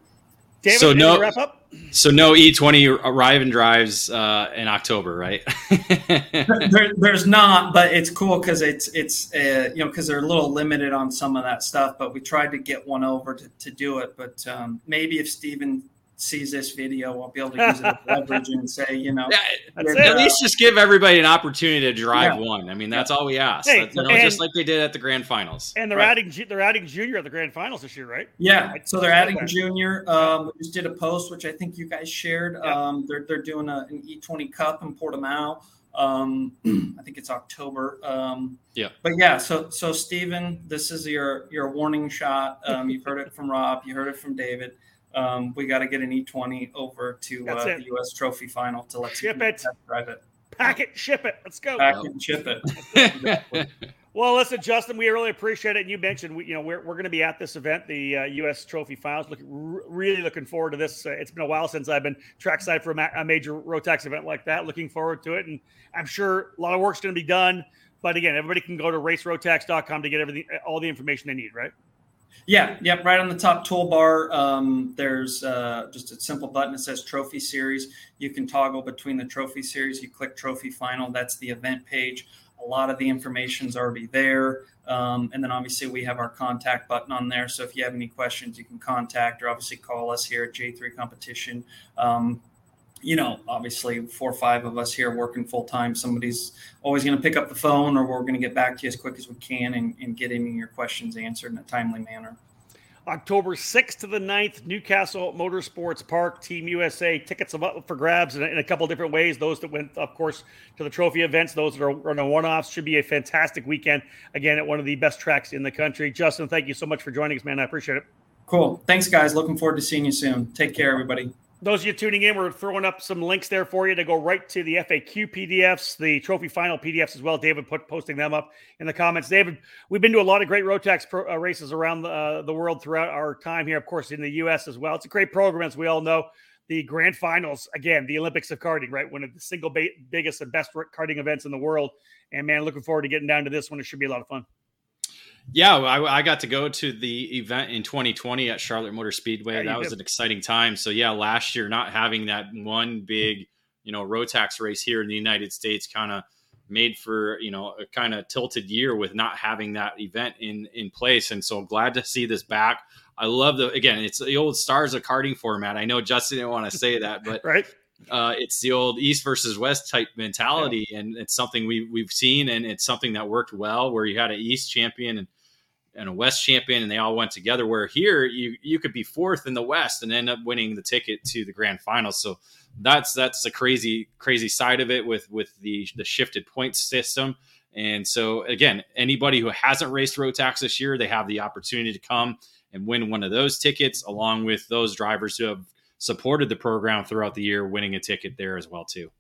David, so no wrap up. So no E20 arrive and drives uh, in October, right? there, there's not, but it's cool because it's it's uh, you know because they're a little limited on some of that stuff. But we tried to get one over to, to do it. But um, maybe if Steven sees this video, I'll be able to use it as leverage and say, you know, yeah, at least just give everybody an opportunity to drive yeah. one. I mean, that's yeah. all we ask. Hey, you know, and, just like they did at the grand finals. And they're right. adding they're adding junior at the grand finals this year, right? Yeah. So they're adding junior. Um, we just did a post, which I think you guys shared. Um, they're they're doing a, an E20 Cup in Portimao. Um, I think it's October. Um, yeah. But yeah, so so Stephen, this is your your warning shot. Um, you've heard it from Rob. You heard it from David. Um, we got to get an E20 over to uh, the U.S. Trophy Final to let ship it, drive it, pack it, ship it. Let's go. Pack it, ship it. well, listen, Justin, we really appreciate it. And you mentioned, we, you know, we're, we're going to be at this event, the uh, U.S. Trophy Finals. Looking really looking forward to this. Uh, it's been a while since I've been trackside for a, ma- a major Rotax event like that. Looking forward to it, and I'm sure a lot of work's going to be done. But again, everybody can go to racerotax.com to get everything, all the information they need, right? Yeah, yep. Right on the top toolbar, um, there's uh, just a simple button that says Trophy Series. You can toggle between the Trophy Series. You click Trophy Final. That's the event page. A lot of the information's already there. Um, and then obviously we have our contact button on there. So if you have any questions, you can contact or obviously call us here at J3 Competition. Um, you know, obviously four or five of us here working full time. Somebody's always going to pick up the phone, or we're going to get back to you as quick as we can and, and get any of your questions answered in a timely manner. October 6th to the 9th, New Castle Motorsports Park, Team USA. Tickets up for grabs in a, in a couple different ways. Those that went, of course, to the trophy events, those that are on the one offs, should be a fantastic weekend. Again, at one of the best tracks in the country. Justin, thank you so much for joining us, man. I appreciate it. Cool. Thanks, guys. Looking forward to seeing you soon. Take care, everybody those of you tuning in, we're throwing up some links there for you to go right to the FAQ PDFs, the trophy final PDFs as well. David put posting them up in the comments. David, we've been to a lot of great Rotax pro, uh, races around the, uh, the world throughout our time here, of course, in the U.S. as well. It's a great program, as we all know. The grand finals, again, the Olympics of karting, right? One of the single ba- biggest and best karting events in the world. And man, looking forward to getting down to this one. It should be a lot of fun. Yeah, I, I, got to go to the event in 2020 at Charlotte Motor Speedway. Yeah, that was did. an exciting time. So yeah, last year not having that one big, you know, Rotax race here in the United States kind of made for you know a kind of tilted year with not having that event in in place. And so glad to see this back. I love the again, it's the old stars of karting format. I know Justin didn't want to say that, but right. Uh, it's the old East versus West type mentality, yeah. and it's something we we've seen, and it's something that worked well. Where you had an East champion and and a West champion, and they all went together. Where here, you you could be fourth in the West and end up winning the ticket to the grand final. So that's that's the crazy crazy side of it with with the the shifted points system. And so again, anybody who hasn't raced Rotax this year, they have the opportunity to come and win one of those tickets, along with those drivers who have supported the program throughout the year, winning a ticket there as well too.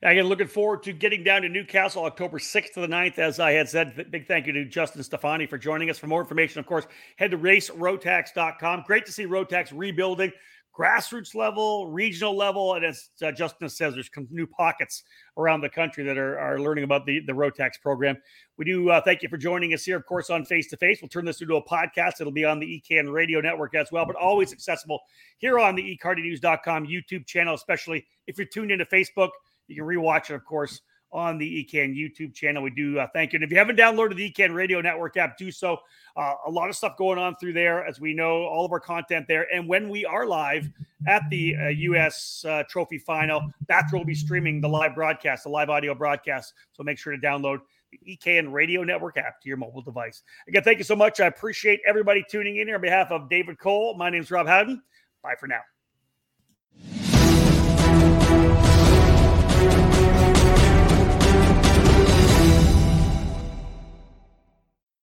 Again, looking forward to getting down to New Castle October 6th to the 9th. As I had said, big thank you to Justin Stefani for joining us. For more information, of course, head to racerotax.com. Great to see Rotax rebuilding grassroots level, regional level, and as uh, Justin says, there's new pockets around the country that are, are learning about the, the Rotax program. We do uh, thank you for joining us here, of course, on Face to Face. We'll turn this into a podcast. It'll be on the EKN Radio Network as well, but always accessible here on the ekartingnews.com YouTube channel, especially if you're tuned into Facebook – you can rewatch it, of course, on the EKN YouTube channel. We do uh, thank you. And if you haven't downloaded the EKN Radio Network app, do so. Uh, a lot of stuff going on through there, as we know, all of our content there. And when we are live at the uh, U.S. Uh, Trophy Final, that's where we'll be streaming the live broadcast, the live audio broadcast. So make sure to download the EKN Radio Network app to your mobile device. Again, thank you so much. I appreciate everybody tuning in here on behalf of David Cole. My name is Rob Howden. Bye for now.